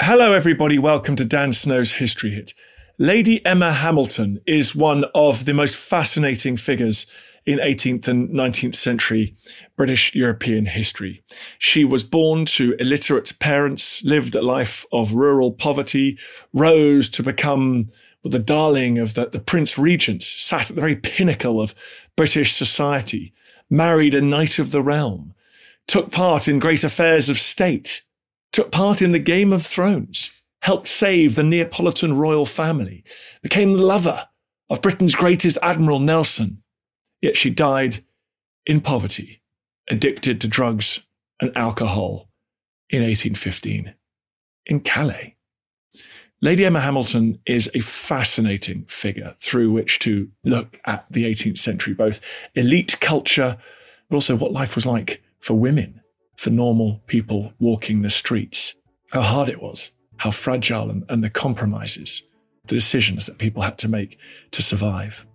Hello, everybody. Welcome to Dan Snow's History Hit. Lady Emma Hamilton is one of the most fascinating figures in 18th and 19th century British European history. She was born to illiterate parents, lived a life of rural poverty, rose to become the darling of the, the Prince Regent, sat at the very pinnacle of British society, married a knight of the realm, took part in great affairs of state, took part in the Game of Thrones, helped save the Neapolitan royal family, became the lover of Britain's greatest admiral Nelson. Yet she died in poverty, addicted to drugs and alcohol in 1815 in Calais. Lady Emma Hamilton is a fascinating figure through which to look at the 18th century, both elite culture, but also what life was like for women, for normal people walking the streets, how hard it was, how fragile and, and the compromises, the decisions that people had to make to survive.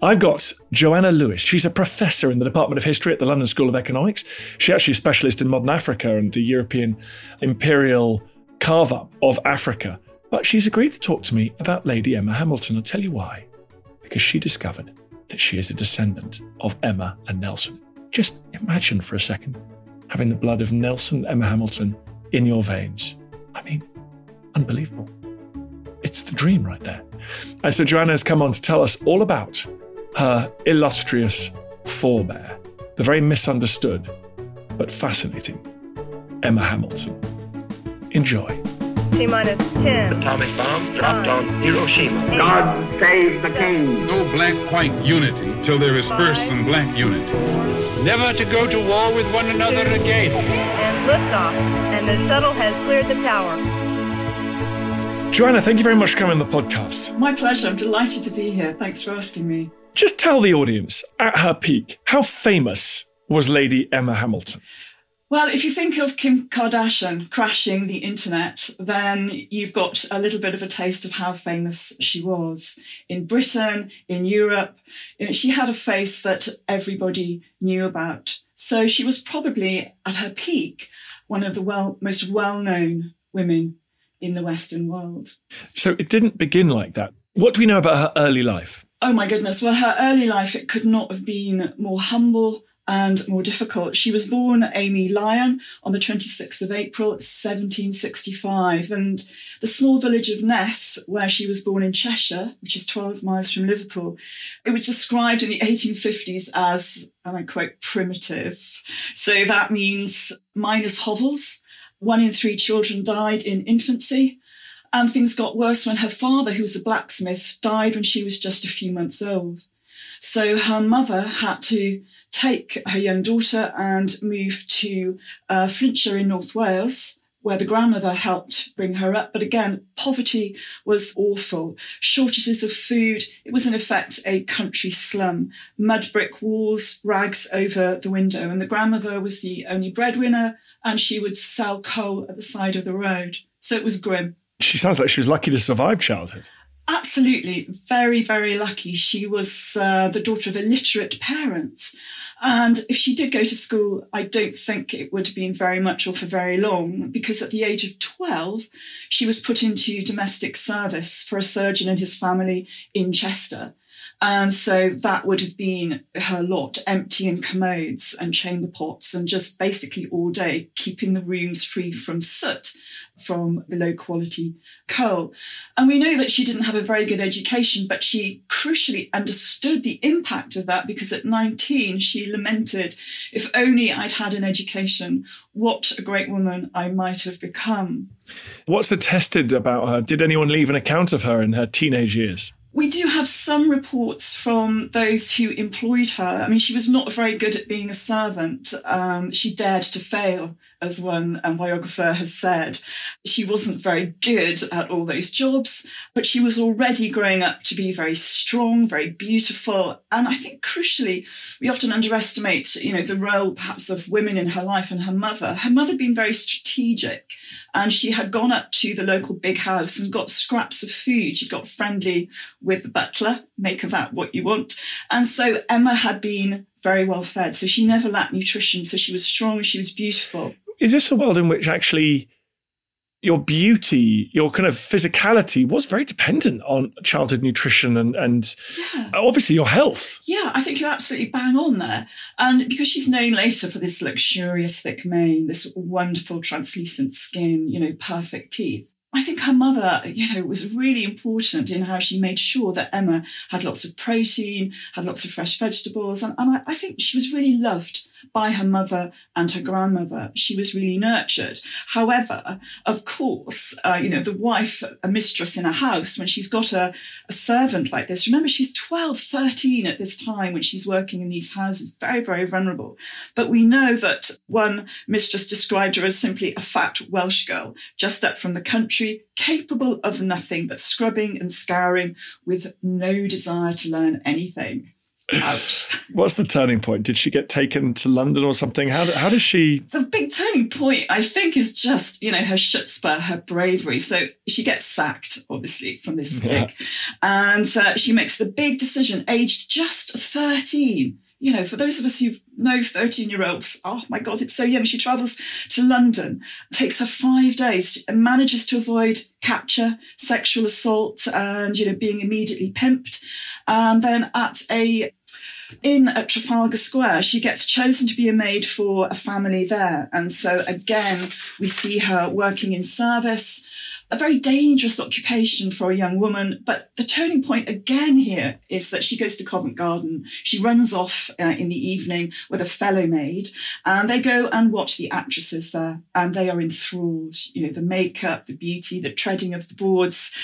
I've got Joanna Lewis. She's a professor in the Department of History at the London School of Economics. She's actually a specialist in modern Africa and the European imperial carve up of Africa. But she's agreed to talk to me about Lady Emma Hamilton. I'll tell you why. Because she discovered that she is a descendant of Emma and Nelson. Just imagine for a second having the blood of Nelson Emma Hamilton in your veins. I mean, unbelievable. It's the dream right there. And so Joanna has come on to tell us all about her illustrious forebear, the very misunderstood but fascinating Emma Hamilton. Enjoy. T minus 10. Atomic bomb dropped on Hiroshima. God save the king. No black-white unity till there is first some black unity. Never to go to war with one another again. And liftoff. And the shuttle has cleared the tower. Joanna, thank you very much for coming on the podcast. My pleasure. I'm delighted to be here. Thanks for asking me. Just tell the audience, at her peak, how famous was Lady Emma Hamilton? Well, if you think of Kim Kardashian crashing the internet, then you've got a little bit of a taste of how famous she was in Britain, in Europe. You know, she had a face that everybody knew about. So she was probably at her peak, one of the well, most well-known women in the Western world. So it didn't begin like that. What do we know about her early life? Oh my goodness. Well, her early life, it could not have been more humble and more difficult. She was born Amy Lyon on the 26th of April, 1765. And the small village of Ness, where she was born in Cheshire, which is 12 miles from Liverpool, it was described in the 1850s as, and I quote, primitive. So that means minus hovels. One in three children died in infancy. And things got worse when her father, who was a blacksmith, died when she was just a few months old. So her mother had to take her young daughter and move to uh, Flintshire in North Wales, where the grandmother helped bring her up. But again, poverty was awful. Shortages of food. It was in effect a country slum. Mud brick walls, rags over the window. And the grandmother was the only breadwinner and she would sell coal at the side of the road. So it was grim. She sounds like she was lucky to survive childhood. Absolutely, very, very lucky. She was uh, the daughter of illiterate parents. And if she did go to school, I don't think it would have been very much or for very long, because at the age of 12, she was put into domestic service for a surgeon and his family in Chester. And so that would have been her lot, emptying commodes and chamber pots and just basically all day keeping the rooms free from soot from the low quality coal. And we know that she didn't have a very good education, but she crucially understood the impact of that because at 19 she lamented, if only I'd had an education, what a great woman I might have become. What's attested about her? Did anyone leave an account of her in her teenage years? We do have some reports from those who employed her. I mean, she was not very good at being a servant. Um, she dared to fail, as one um, biographer has said. She wasn't very good at all those jobs, but she was already growing up to be very strong, very beautiful. And I think crucially, we often underestimate, you know, the role perhaps of women in her life and her mother. Her mother being very strategic and she had gone up to the local big house and got scraps of food. She got friendly with the butler, make of that what you want. And so Emma had been very well fed. So she never lacked nutrition. So she was strong, and she was beautiful. Is this a world in which actually your beauty, your kind of physicality was very dependent on childhood nutrition and, and yeah. obviously your health. Yeah, I think you're absolutely bang on there. And because she's known later for this luxurious thick mane, this wonderful translucent skin, you know, perfect teeth. I think her mother, you know, was really important in how she made sure that Emma had lots of protein, had lots of fresh vegetables. And, and I, I think she was really loved by her mother and her grandmother. She was really nurtured. However, of course, uh, you know, the wife, a mistress in a house, when she's got a, a servant like this, remember she's 12, 13 at this time when she's working in these houses, very, very vulnerable. But we know that one mistress described her as simply a fat Welsh girl, just up from the country, capable of nothing but scrubbing and scouring with no desire to learn anything. Ouch. What's the turning point? Did she get taken to London or something? How, how does she? The big turning point, I think, is just, you know, her chutzpah, her bravery. So she gets sacked, obviously, from this yeah. gig. And uh, she makes the big decision, aged just 13. You know, for those of us who know 13 year olds, oh my God, it's so young. She travels to London, takes her five days, manages to avoid capture, sexual assault, and, you know, being immediately pimped. And then at a in at Trafalgar Square, she gets chosen to be a maid for a family there. And so again, we see her working in service, a very dangerous occupation for a young woman. But the turning point again here is that she goes to Covent Garden. She runs off uh, in the evening with a fellow maid and they go and watch the actresses there and they are enthralled. You know, the makeup, the beauty, the treading of the boards.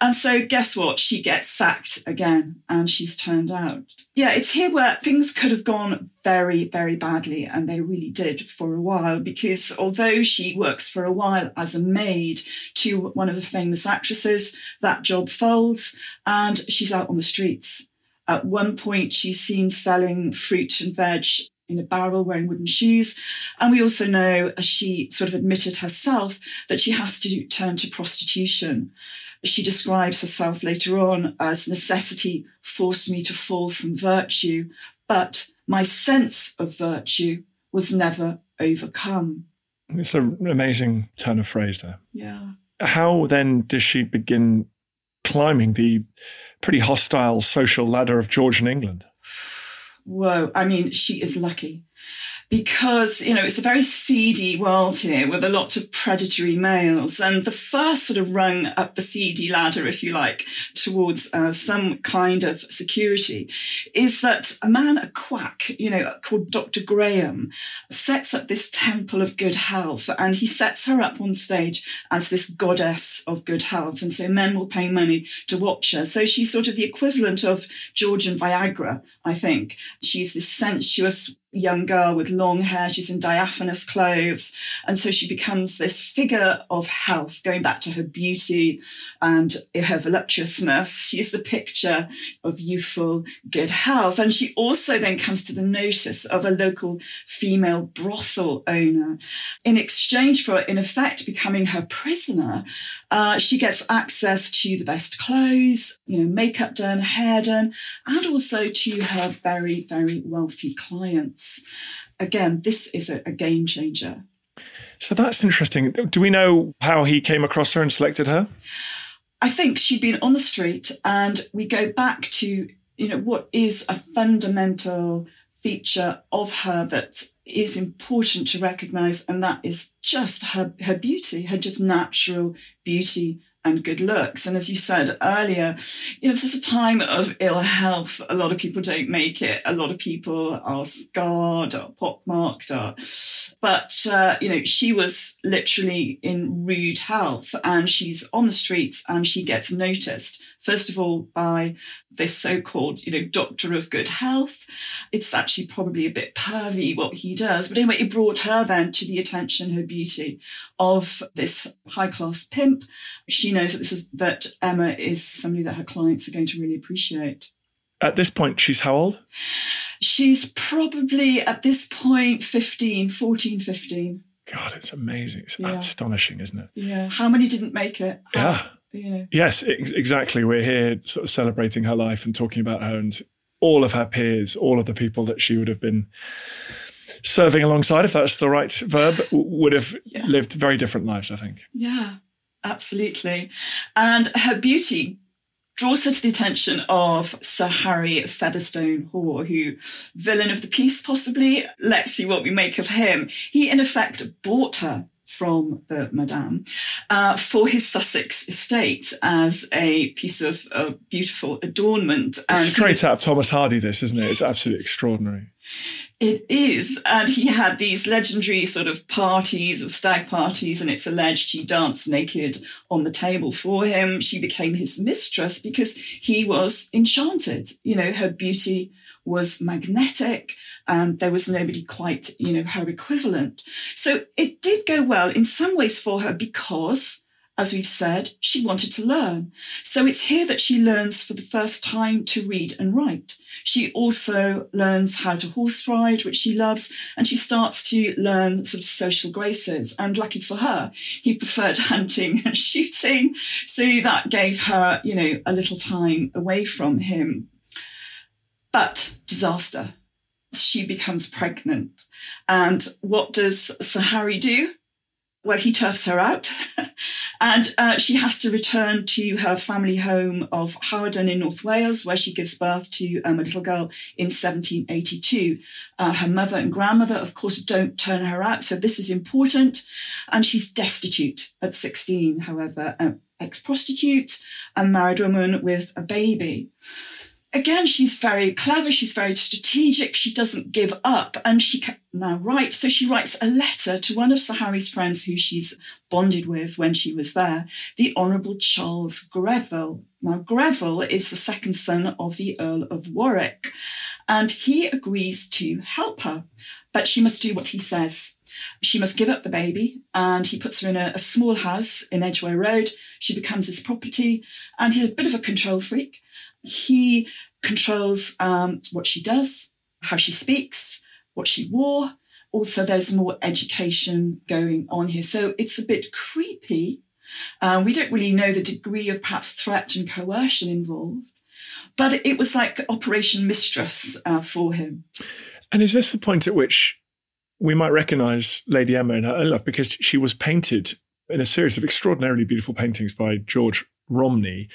And so guess what? She gets sacked again and she's turned out. Yeah, it's here where things could have gone very, very badly. And they really did for a while because although she works for a while as a maid to one of the famous actresses. That job folds and she's out on the streets. At one point, she's seen selling fruit and veg in a barrel wearing wooden shoes. And we also know, as she sort of admitted herself, that she has to turn to prostitution. She describes herself later on as necessity forced me to fall from virtue, but my sense of virtue was never overcome. It's an amazing turn of phrase there. Yeah how then does she begin climbing the pretty hostile social ladder of Georgian England? Whoa. I mean, she is lucky because, you know, it's a very seedy world here with a lot of predatory males. And the first sort of rung up the seedy ladder, if you like, towards uh, some kind of security is that a man, a quack, you know, called Dr. Graham, sets up this temple of good health and he sets her up on stage as this goddess of good health. And so men will pay money to watch her. So she's sort of the equivalent of Georgian Viagra, I think. She's this sensuous young girl with long hair. She's in diaphanous clothes. And so she becomes this figure of health, going back to her beauty and her voluptuousness. She is the picture of youthful good health. And she also then comes to the notice of a local female brothel owner. In exchange for, in effect, becoming her prisoner, uh, she gets access to the best clothes, you know, makeup done, hair done, and also to her very, very wealthy clients. Again, this is a, a game changer. So that's interesting. Do we know how he came across her and selected her? I think she'd been on the street, and we go back to you know, what is a fundamental feature of her that is important to recognize, and that is just her, her beauty, her just natural beauty and good looks. And as you said earlier, you know, this is a time of ill health. A lot of people don't make it. A lot of people are scarred or pockmarked. Or, but, uh, you know, she was literally in rude health and she's on the streets and she gets noticed. First of all, by this so-called, you know, doctor of good health. It's actually probably a bit pervy what he does. But anyway, it brought her then to the attention, her beauty of this high class pimp. She knows that this is, that Emma is somebody that her clients are going to really appreciate. At this point, she's how old? She's probably at this point 15, 14, 15. God, it's amazing. It's yeah. astonishing, isn't it? Yeah. How many didn't make it? How, yeah. You know. Yes, ex- exactly. We're here sort of celebrating her life and talking about her and all of her peers, all of the people that she would have been serving alongside, if that's the right verb, would have yeah. lived very different lives, I think. Yeah, absolutely. And her beauty draws her to the attention of Sir Harry Fetherstonhaugh, who, villain of the piece possibly, let's see what we make of him. He, in effect, bought her from the Madame uh, for his Sussex estate as a piece of uh, beautiful adornment. And Straight out of Thomas Hardy, this, isn't it? It's absolutely extraordinary. It is. And he had these legendary sort of parties of stag parties, and it's alleged she danced naked on the table for him. She became his mistress because he was enchanted. You know, her beauty was magnetic and there was nobody quite, you know, her equivalent. So it did go well in some ways for her because as we've said, she wanted to learn. So it's here that she learns for the first time to read and write. She also learns how to horse ride, which she loves, and she starts to learn sort of social graces. And lucky for her, he preferred hunting and shooting. So that gave her, you know, a little time away from him. But disaster. She becomes pregnant. And what does Sir Harry do? Well, he turfs her out. and uh, she has to return to her family home of Hawarden in North Wales, where she gives birth to um, a little girl in 1782. Uh, her mother and grandmother, of course, don't turn her out. So this is important. And she's destitute at 16, however, an ex-prostitute, a married woman with a baby again, she's very clever. She's very strategic. She doesn't give up and she can now write. So she writes a letter to one of Sir Harry's friends who she's bonded with when she was there, the Honourable Charles Greville. Now, Greville is the second son of the Earl of Warwick and he agrees to help her, but she must do what he says. She must give up the baby and he puts her in a, a small house in Edgware Road. She becomes his property and he's a bit of a control freak. He controls um, what she does, how she speaks, what she wore. Also, there's more education going on here. So it's a bit creepy. Um, we don't really know the degree of perhaps threat and coercion involved, but it was like Operation Mistress uh, for him. And is this the point at which we might recognize Lady Emma in her own life because she was painted in a series of extraordinarily beautiful paintings by George Romney.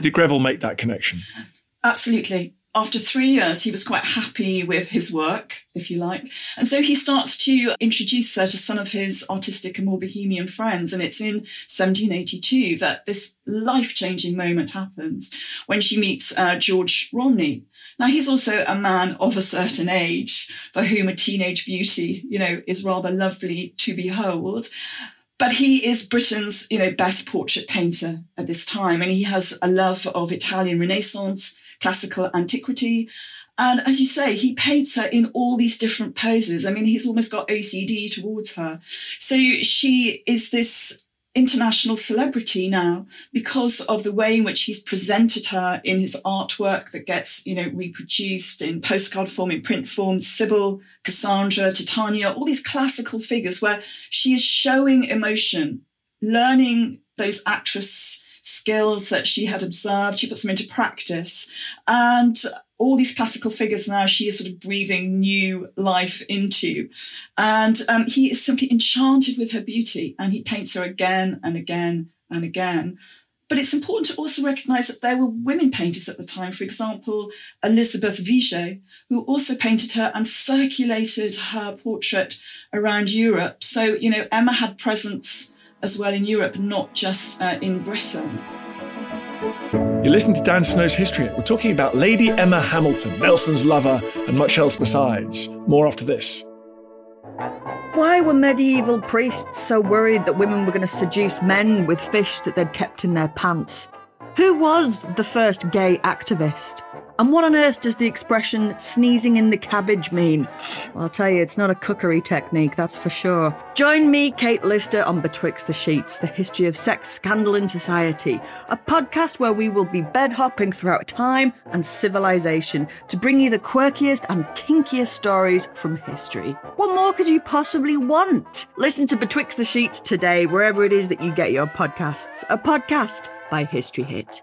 Did Greville make that connection? Absolutely. After three years, he was quite happy with his work, if you like. And so he starts to introduce her to some of his artistic and more bohemian friends. And it's in 1782 that this life changing moment happens when she meets uh, George Romney. Now, he's also a man of a certain age for whom a teenage beauty, you know, is rather lovely to behold. But he is Britain's, you know, best portrait painter at this time. And he has a love of Italian Renaissance, classical antiquity. And as you say, he paints her in all these different poses. I mean, he's almost got OCD towards her. So she is this international celebrity now because of the way in which he's presented her in his artwork that gets, you know, reproduced in postcard form, in print form, Sybil, Cassandra, Titania, all these classical figures where she is showing emotion, learning those actress skills that she had observed. She puts them into practice and all these classical figures now she is sort of breathing new life into. And um, he is simply enchanted with her beauty and he paints her again and again and again. But it's important to also recognize that there were women painters at the time. For example, Elizabeth Vigée, who also painted her and circulated her portrait around Europe. So, you know, Emma had presence as well in Europe, not just uh, in Britain. You listen to Dan Snow's History. We're talking about Lady Emma Hamilton, Nelson's lover, and much else besides. More after this. Why were medieval priests so worried that women were going to seduce men with fish that they'd kept in their pants? Who was the first gay activist? And what on earth does the expression sneezing in the cabbage mean? Well, I'll tell you, it's not a cookery technique, that's for sure. Join me, Kate Lister, on Betwixt the Sheets, the history of sex scandal in society, a podcast where we will be bed hopping throughout time and civilization to bring you the quirkiest and kinkiest stories from history. What more could you possibly want? Listen to Betwixt the Sheets today, wherever it is that you get your podcasts. A podcast by History Hit.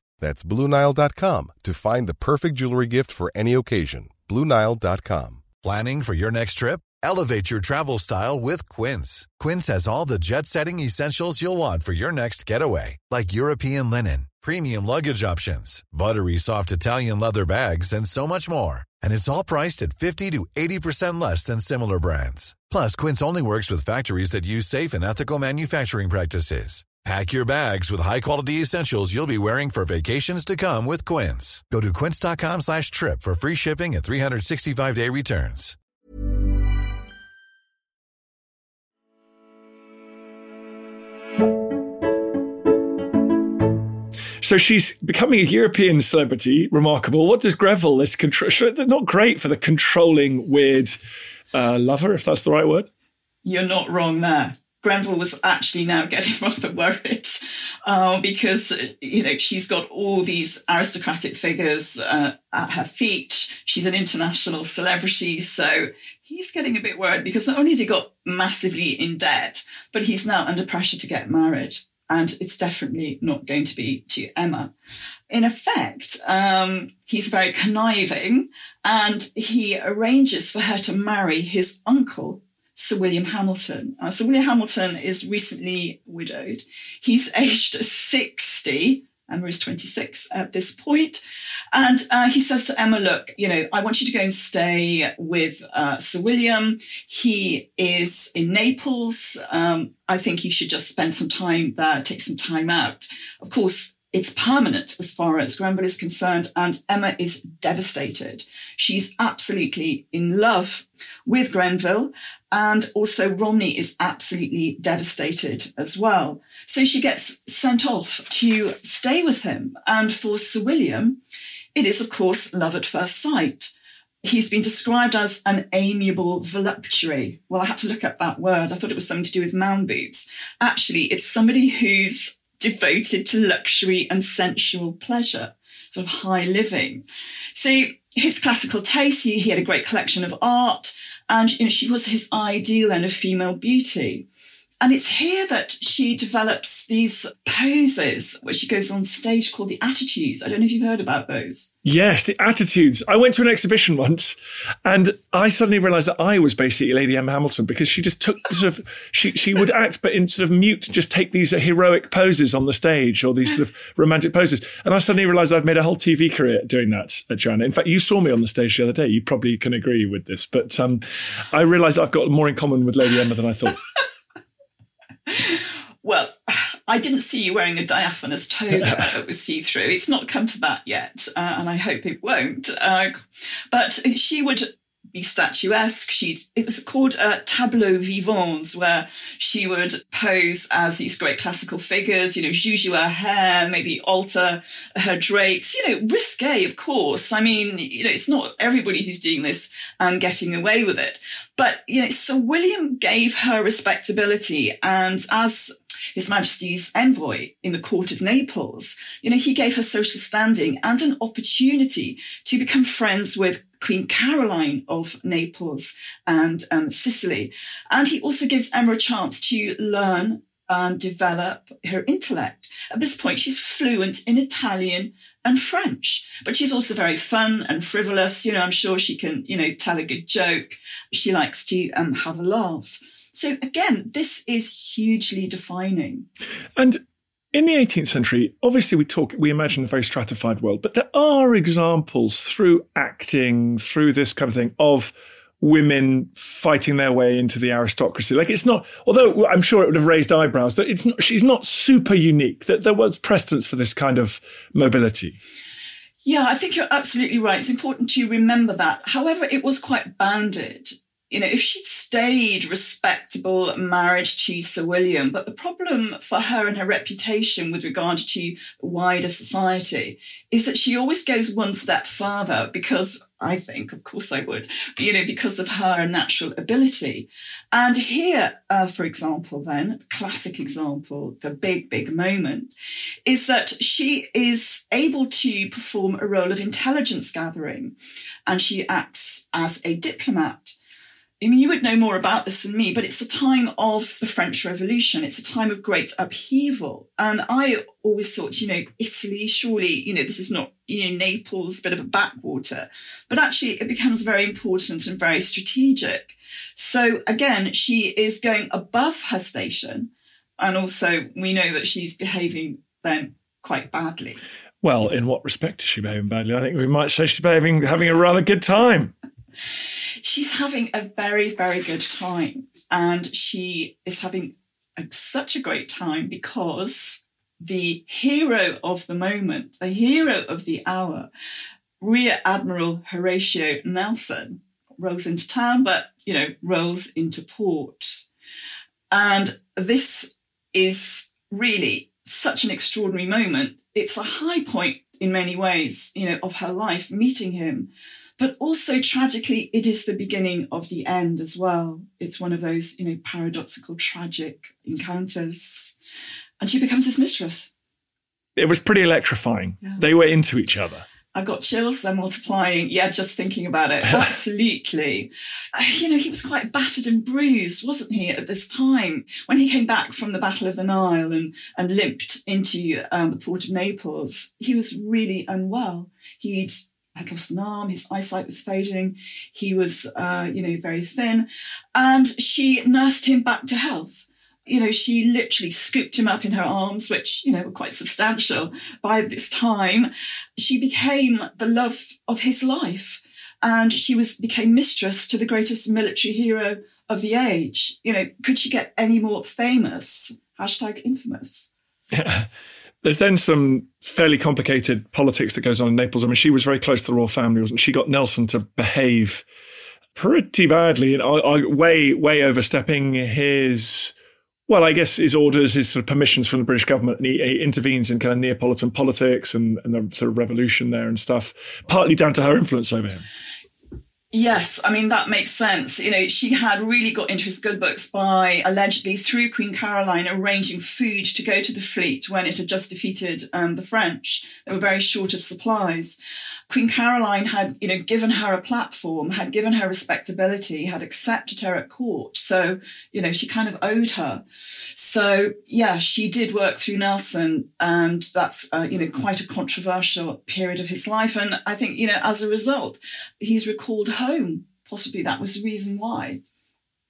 That's BlueNile.com to find the perfect jewelry gift for any occasion. BlueNile.com. Planning for your next trip? Elevate your travel style with Quince. Quince has all the jet setting essentials you'll want for your next getaway, like European linen, premium luggage options, buttery soft Italian leather bags, and so much more. And it's all priced at 50 to 80% less than similar brands. Plus, Quince only works with factories that use safe and ethical manufacturing practices. Pack your bags with high-quality essentials you'll be wearing for vacations to come with Quince. Go to quince.com slash trip for free shipping and 365-day returns. So she's becoming a European celebrity, remarkable. What does Greville, this control, not great for the controlling, weird uh, lover, if that's the right word? You're not wrong there. Greville was actually now getting rather worried uh, because, you know, she's got all these aristocratic figures uh, at her feet. She's an international celebrity. So he's getting a bit worried because not only has he got massively in debt, but he's now under pressure to get married. And it's definitely not going to be to Emma. In effect, um, he's very conniving and he arranges for her to marry his uncle, Sir William Hamilton. Uh, Sir William Hamilton is recently widowed. He's aged 60. Emma is 26 at this point. And uh, he says to Emma, look, you know, I want you to go and stay with uh, Sir William. He is in Naples. Um, I think you should just spend some time there, take some time out. Of course, it's permanent as far as Greville is concerned, and Emma is devastated. She's absolutely in love with Greville, and also Romney is absolutely devastated as well. So she gets sent off to stay with him. And for Sir William, it is, of course, love at first sight. He's been described as an amiable voluptuary. Well, I had to look up that word. I thought it was something to do with mound boobs. Actually, it's somebody who's devoted to luxury and sensual pleasure, sort of high living. So his classical taste, he, had a great collection of art and you know, she was his ideal and a female beauty. And it's here that she develops these poses where she goes on stage called the Attitudes. I don't know if you've heard about those. Yes, the attitudes. I went to an exhibition once and I suddenly realized that I was basically Lady Emma Hamilton because she just took sort of, she, she would act, but in sort of mute, just take these heroic poses on the stage or these sort of romantic poses. And I suddenly realized I've made a whole TV career doing that at Joanna. In fact, you saw me on the stage the other day. You probably can agree with this, but um, I realized I've got more in common with Lady Emma than I thought. Well, I didn't see you wearing a diaphanous toga that was see through. It's not come to that yet, uh, and I hope it won't. Uh, but she would be statuesque. She it was called uh, tableau vivants, where she would pose as these great classical figures. You know, zhuzh her hair, maybe alter her drapes. You know, risque, of course. I mean, you know, it's not everybody who's doing this and getting away with it. But you know, Sir William gave her respectability, and as his Majesty's envoy in the court of Naples, you know, he gave her social standing and an opportunity to become friends with Queen Caroline of Naples and um, Sicily. And he also gives Emma a chance to learn and develop her intellect. At this point, she's fluent in Italian and French, but she's also very fun and frivolous. You know, I'm sure she can, you know, tell a good joke. She likes to um, have a laugh. So again, this is hugely defining. And in the 18th century, obviously we talk, we imagine a very stratified world, but there are examples through acting, through this kind of thing of women fighting their way into the aristocracy. Like it's not, although I'm sure it would have raised eyebrows that it's not, she's not super unique, that there was precedence for this kind of mobility. Yeah, I think you're absolutely right. It's important to remember that. However, it was quite bounded you know, if she'd stayed respectable married to Sir William, but the problem for her and her reputation with regard to wider society is that she always goes one step further because I think, of course I would, you know, because of her natural ability. And here, uh, for example, then, classic example, the big, big moment is that she is able to perform a role of intelligence gathering and she acts as a diplomat. I mean, you would know more about this than me, but it's the time of the French Revolution. It's a time of great upheaval. And I always thought, you know, Italy, surely, you know, this is not, you know, Naples, a bit of a backwater. But actually, it becomes very important and very strategic. So again, she is going above her station. And also, we know that she's behaving then quite badly. Well, in what respect is she behaving badly? I think we might say she's behaving, having a rather good time she's having a very, very good time. And she is having a, such a great time because the hero of the moment, the hero of the hour, Rear Admiral Horatio Nelson, rolls into town, but, you know, rolls into port. And this is really such an extraordinary moment. It's a high point in many ways, you know, of her life, meeting him. But also tragically, it is the beginning of the end as well. It's one of those, you know, paradoxical, tragic encounters. And she becomes his mistress. It was pretty electrifying. Yeah. They were into each other. I got chills. They're multiplying. Yeah, just thinking about it. Absolutely. Uh, you know, he was quite battered and bruised, wasn't he, at this time? When he came back from the Battle of the Nile and, and limped into um, the port of Naples, he was really unwell. He'd had lost an arm, his eyesight was fading, he was, uh, you know, very thin, and she nursed him back to health. You know, she literally scooped him up in her arms, which, you know, were quite substantial by this time. She became the love of his life and she was became mistress to the greatest military hero of the age. You know, could she get any more famous? Hashtag infamous. There's then some fairly complicated politics that goes on in Naples. I mean, she was very close to the royal family, wasn't she? Got Nelson to behave pretty badly, and uh, uh, way, way overstepping his, well, I guess his orders, his sort of permissions from the British government, and he, he intervenes in kind of Neapolitan politics and, and the sort of revolution there and stuff, partly down to her influence over him. Yes, I mean, that makes sense. You know, she had really got into his good books by allegedly through Queen Caroline arranging food to go to the fleet when it had just defeated um, the French. They were very short of supplies. Queen Caroline had, you know, given her a platform, had given her respectability, had accepted her at court. So, you know, she kind of owed her. So, yeah, she did work through Nelson, and that's, uh, you know, quite a controversial period of his life. And I think, you know, as a result, he's recalled home. Possibly that was the reason why.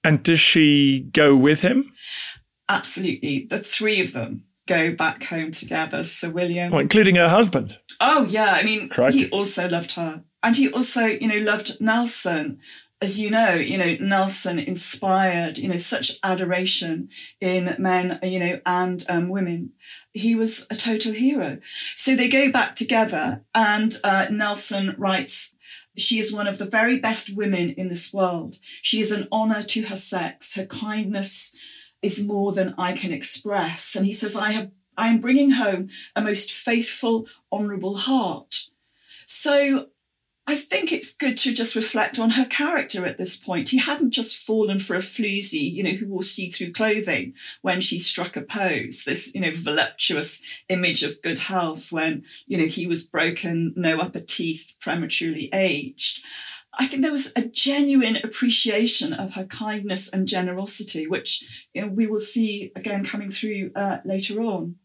And does she go with him? Absolutely. The three of them go back home together. Sir William. Well, including her husband. Oh, yeah. I mean, Crikey. he also loved her. And he also, you know, loved Nelson. As you know, you know, Nelson inspired, you know, such adoration in men, you know, and um, women. He was a total hero. So they go back together and uh, Nelson writes, she is one of the very best women in this world. She is an honor to her sex. Her kindness is more than I can express. And he says, I have, I am bringing home a most faithful, honorable heart. So I think it's good to just reflect on her character at this point. He hadn't just fallen for a floozy, you know, who wore see-through clothing when she struck a pose, this, you know, voluptuous image of good health when, you know, he was broken, no upper teeth, prematurely aged. I think there was a genuine appreciation of her kindness and generosity, which you know, we will see again coming through uh, later on.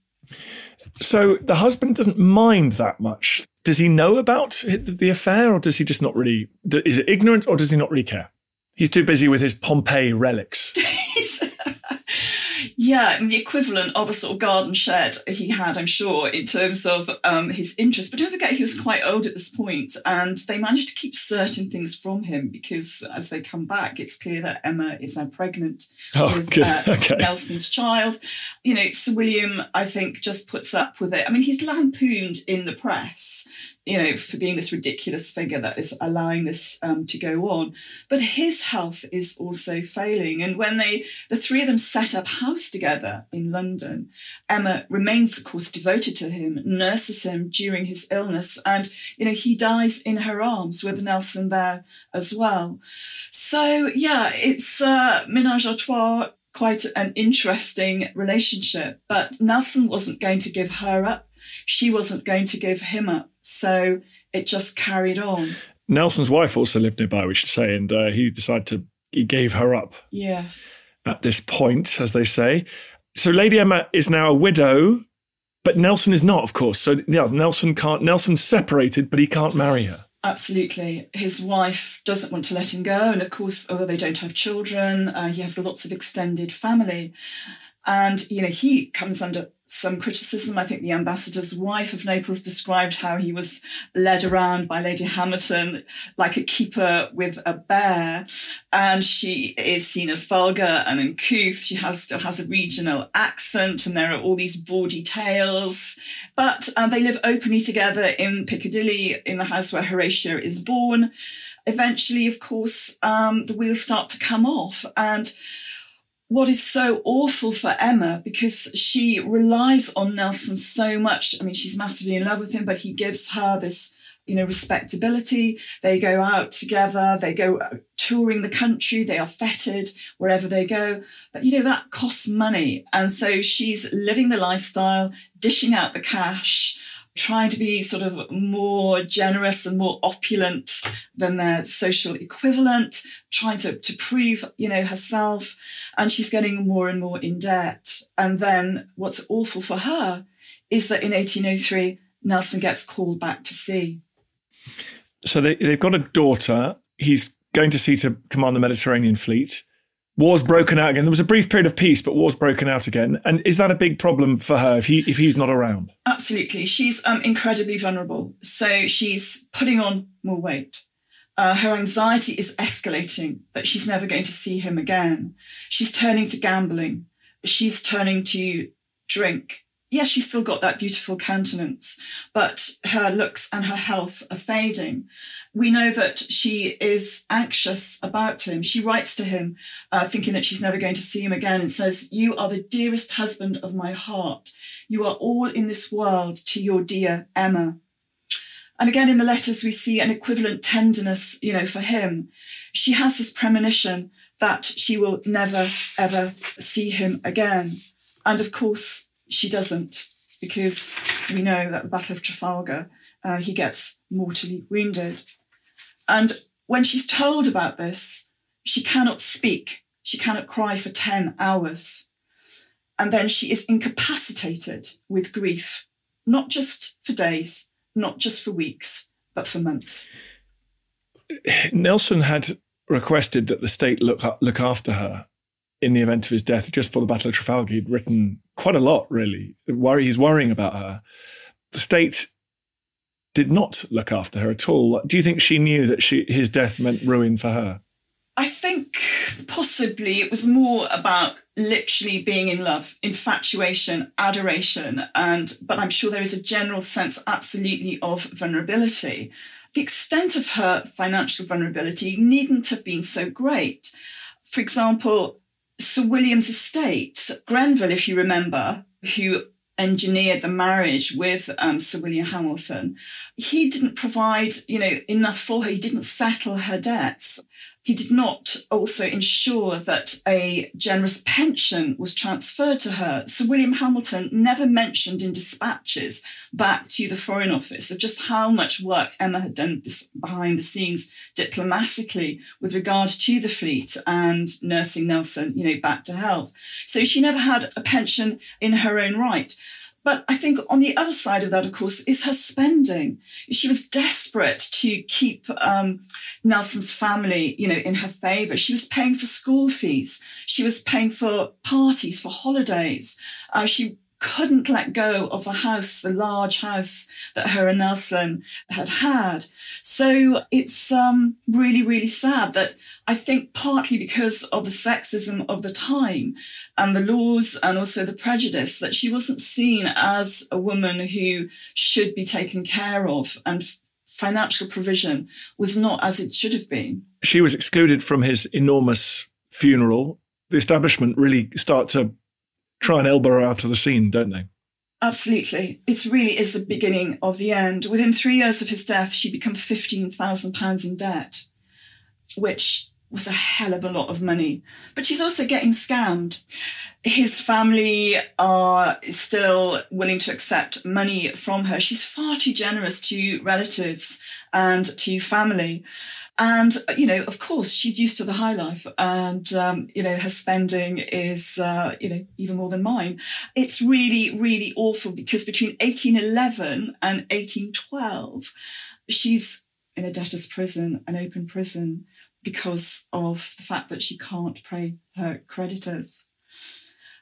So the husband doesn't mind that much. Does he know about the affair, or does he just not really? Is it ignorant, or does he not really care? He's too busy with his Pompeii relics. yeah, the equivalent of a sort of garden shed he had, I'm sure, in terms of um, his interest. But don't forget, he was quite old at this point, and they managed to keep certain things from him because as they come back, it's clear that Emma is now pregnant oh, with uh, okay. Nelson's child. You know, Sir William, I think, just puts up with it. I mean, he's lampooned in the press you know, for being this ridiculous figure that is allowing this um, to go on. But his health is also failing. And when they, the three of them set up house together in London, Emma remains, of course, devoted to him, nurses him during his illness. And, you know, he dies in her arms with Nelson there as well. So, yeah, it's uh, menage a trois quite an interesting relationship. But Nelson wasn't going to give her up. She wasn't going to give him up. So it just carried on. Nelson's wife also lived nearby, we should say, and uh, he decided to, he gave her up. Yes. At this point, as they say. So Lady Emma is now a widow, but Nelson is not, of course. So yeah, Nelson can't, Nelson's separated, but he can't marry her. Absolutely. His wife doesn't want to let him go. And of course, although they don't have children, uh, he has lots of extended family. And, you know, he comes under some criticism. I think the ambassador's wife of Naples described how he was led around by Lady Hamilton like a keeper with a bear. And she is seen as vulgar and uncouth. She has, still has a regional accent and there are all these bawdy tales. But um, they live openly together in Piccadilly in the house where Horatio is born. Eventually, of course, um, the wheels start to come off and what is so awful for Emma because she relies on Nelson so much. I mean, she's massively in love with him, but he gives her this, you know, respectability. They go out together. They go uh, touring the country. They are feted wherever they go. But, you know, that costs money. And so she's living the lifestyle, dishing out the cash trying to be sort of more generous and more opulent than their social equivalent, trying to, to prove, you know, herself. And she's getting more and more in debt. And then what's awful for her is that in 1803, Nelson gets called back to sea. So they, they've got a daughter. He's going to sea to command the Mediterranean fleet war's broken out again. There was a brief period of peace, but war's broken out again. And is that a big problem for her if he if he's not around? Absolutely, she's um, incredibly vulnerable. So she's putting on more weight. Uh, her anxiety is escalating that she's never going to see him again. She's turning to gambling. She's turning to drink yes, she's still got that beautiful countenance, but her looks and her health are fading. We know that she is anxious about him. She writes to him, uh, thinking that she's never going to see him again and says, you are the dearest husband of my heart. You are all in this world to your dear Emma. And again, in the letters, we see an equivalent tenderness, you know, for him. She has this premonition that she will never, ever see him again. And of course, she doesn't, because we know that the Battle of Trafalgar Uh, he gets mortally wounded. And when she's told about this, she cannot speak. She cannot cry for 10 hours. And then she is incapacitated with grief, not just for days, not just for weeks, but for months. Nelson had requested that the state look look after her in the event of his death. Just for the Battle of Trafalgar, he'd written quite a lot. Really, worry he's worrying about her. The state did not look after her at all. Do you think she knew that she, his death meant ruin for her? I think possibly it was more about literally being in love, infatuation, adoration, and but I'm sure there is a general sense absolutely of vulnerability. The extent of her financial vulnerability needn't have been so great. For example, Sir William's estate, Greville, if you remember, who engineered the marriage with um, Sir William Hamilton, he didn't provide, you know, enough for her. He didn't settle her debts. He did not also ensure that a generous pension was transferred to her. Sir William Hamilton never mentioned in dispatches back to the Foreign Office of just how much work Emma had done behind the scenes diplomatically with regard to the fleet and nursing Nelson, you know, back to health. So she never had a pension in her own right. But I think on the other side of that, of course, is her spending. She was desperate to keep um, Nelson's family, you know, in her favor. She was paying for school fees. She was paying for parties, for holidays. Uh, she couldn't let go of the house, the large house that her and Nelson had had. So it's um, really, really sad that I think partly because of the sexism of the time and the laws and also the prejudice that she wasn't seen as a woman who should be taken care of and financial provision was not as it should have been. She was excluded from his enormous funeral. The establishment really start to try and elbow her out of the scene, don't they? Absolutely. It really is the beginning of the end. Within three years of his death, she became £15,000 in debt, which was a hell of a lot of money. But she's also getting scammed. His family are still willing to accept money from her. She's far too generous to relatives and to family. And, you know, of course, she's used to the high life and, um, you know, her spending is, uh, you know, even more than mine. It's really, really awful because between 1811 and 1812, she's in a debtor's prison, an open prison, because of the fact that she can't pay her creditors.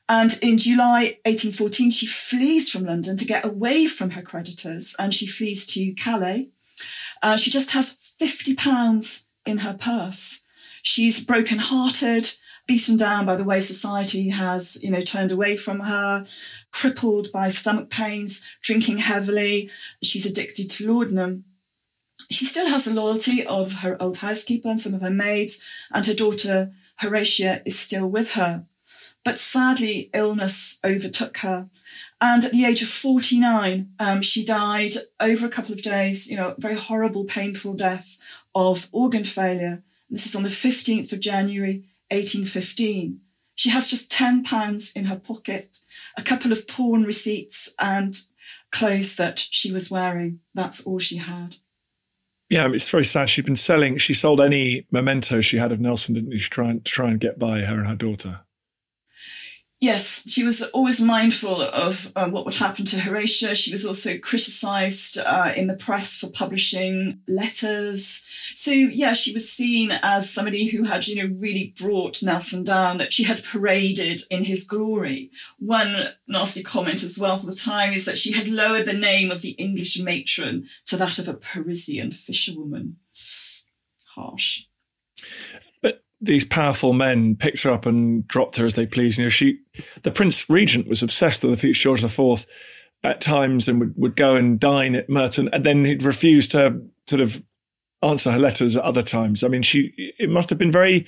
And in July 1814, she flees from London to get away from her creditors and she flees to Calais. Uh, she just has 50 pounds in her purse. She's broken hearted, beaten down by the way society has, you know, turned away from her, crippled by stomach pains, drinking heavily. She's addicted to laudanum. She still has the loyalty of her old housekeeper and some of her maids, and her daughter Horatia is still with her. But sadly, illness overtook her. And at the age of 49, um, she died over a couple of days, you know, very horrible, painful death of organ failure. This is on the 15th of January, 1815. She has just 10 pounds in her pocket, a couple of pawn receipts and clothes that she was wearing. That's all she had. Yeah, it's very sad. She'd been selling, she sold any mementos she had of Nelson, didn't she, to try and, to try and get by her and her daughter? Yes, she was always mindful of uh, what would happen to Horatia. She was also criticised uh, in the press for publishing letters. So, yeah, she was seen as somebody who had, you know, really brought Nelson down, that she had paraded in his glory. One nasty comment as well for the time is that she had lowered the name of the English matron to that of a Parisian fisherwoman. Harsh these powerful men picked her up and dropped her as they pleased. You know, she, the Prince Regent was obsessed with the future George IV at times and would, would go and dine at Merton and then he'd refuse to sort of answer her letters at other times. I mean, she, it must have been very,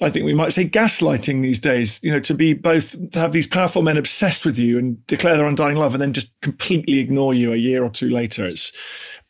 I think we might say gaslighting these days, you know, to be both, to have these powerful men obsessed with you and declare their undying love and then just completely ignore you a year or two later. It's,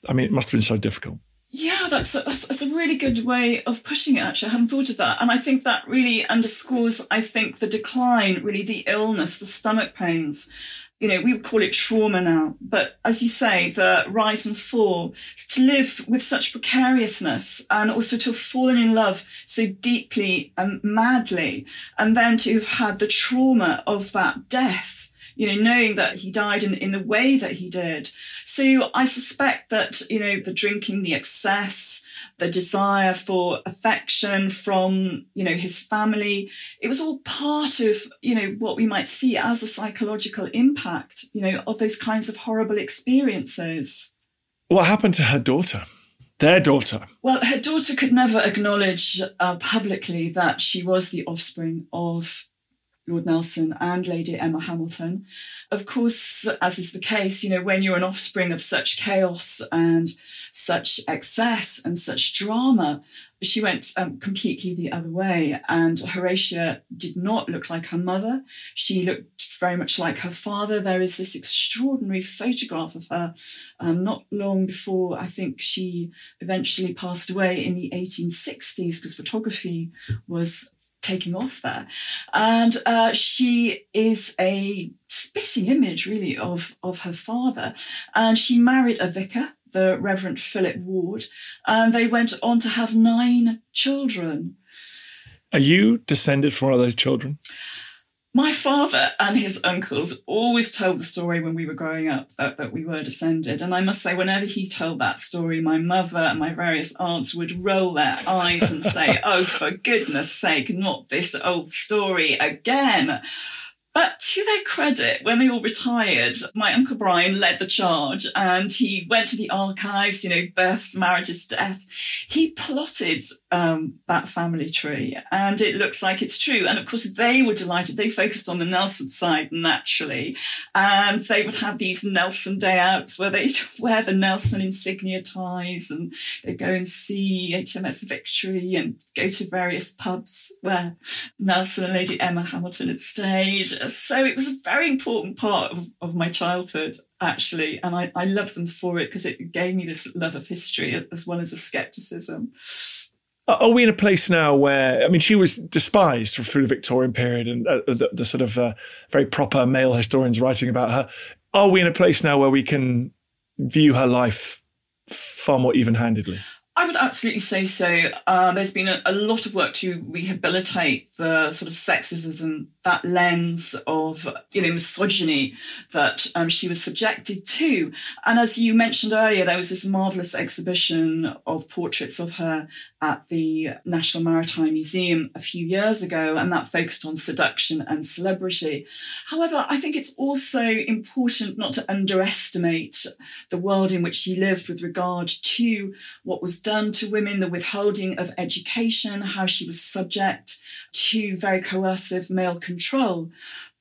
I mean, it must have been so difficult. Yeah, that's a, that's, a really good way of pushing it. Actually, I hadn't thought of that, and I think that really underscores, I think, the decline, really the illness, the stomach pains. you know, we would call it trauma now. But as you say, the rise and fall, to live with such precariousness and also to have fallen in love so deeply and madly, and then to have had the trauma of that death you know, knowing that he died in, in the way that he did. So I suspect that, you know, the drinking, the excess, the desire for affection from, you know, his family. It was all part of, you know, what we might see as a psychological impact, you know, of those kinds of horrible experiences. What happened to her daughter? Their daughter. Well, her daughter could never acknowledge uh, publicly that she was the offspring of Lord Nelson and Lady Emma Hamilton. Of course, as is the case, you know, when you're an offspring of such chaos and such excess and such drama, she went um, completely the other way. And Horatia did not look like her mother. She looked very much like her father. There is this extraordinary photograph of her um, not long before I think she eventually passed away in the 1860s because photography was taking off there. And uh, she is a spitting image, really, of, of her father. And she married a vicar, the Reverend Philip Ward, and they went on to have nine children. Are you descended from one of those children? My father and his uncles always told the story when we were growing up that, that we were descended. And I must say, whenever he told that story, my mother and my various aunts would roll their eyes and say, Oh, for goodness sake, not this old story again. But to their credit, when they all retired, my Uncle Brian led the charge and he went to the archives, you know, births, marriages, death. He plotted um, that family tree and it looks like it's true. And of course, they were delighted. They focused on the Nelson side naturally. And they would have these Nelson day outs where they'd wear the Nelson insignia ties and they'd go and see HMS Victory and go to various pubs where Nelson and Lady Emma Hamilton had stayed so it was a very important part of, of my childhood, actually. And I, I love them for it because it gave me this love of history as well as a skepticism. Are we in a place now where, I mean, she was despised through the Victorian period and uh, the, the, sort of uh, very proper male historians writing about her. Are we in a place now where we can view her life far more even handedly? I would absolutely say so. Um, there's been a, a, lot of work to rehabilitate the sort of sexism, that lens of, you know, misogyny that um, she was subjected to. And as you mentioned earlier, there was this marvelous exhibition of portraits of her at the National Maritime Museum a few years ago, and that focused on seduction and celebrity. However, I think it's also important not to underestimate the world in which she lived with regard to what was done to women, the withholding of education, how she was subject to very coercive male control.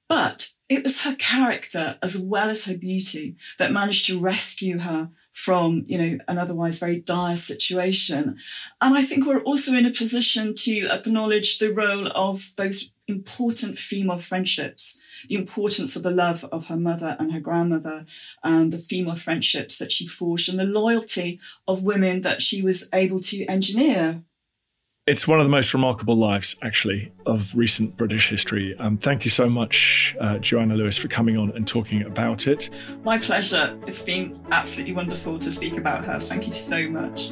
But it was her character as well as her beauty that managed to rescue her from, you know, an otherwise very dire situation. And I think we're also in a position to acknowledge the role of those important female friendships, the importance of the love of her mother and her grandmother, and the female friendships that she forged, and the loyalty of women that she was able to engineer it's one of the most remarkable lives, actually, of recent British history. Um, thank you so much, uh, Joanna Lewis, for coming on and talking about it. My pleasure. It's been absolutely wonderful to speak about her. Thank you so much.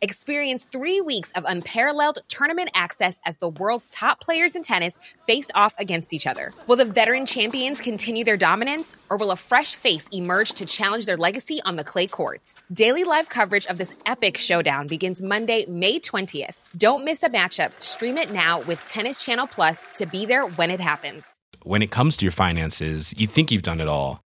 Experience three weeks of unparalleled tournament access as the world's top players in tennis face off against each other. Will the veteran champions continue their dominance, or will a fresh face emerge to challenge their legacy on the clay courts? Daily live coverage of this epic showdown begins Monday, May 20th. Don't miss a matchup. Stream it now with Tennis Channel Plus to be there when it happens. When it comes to your finances, you think you've done it all.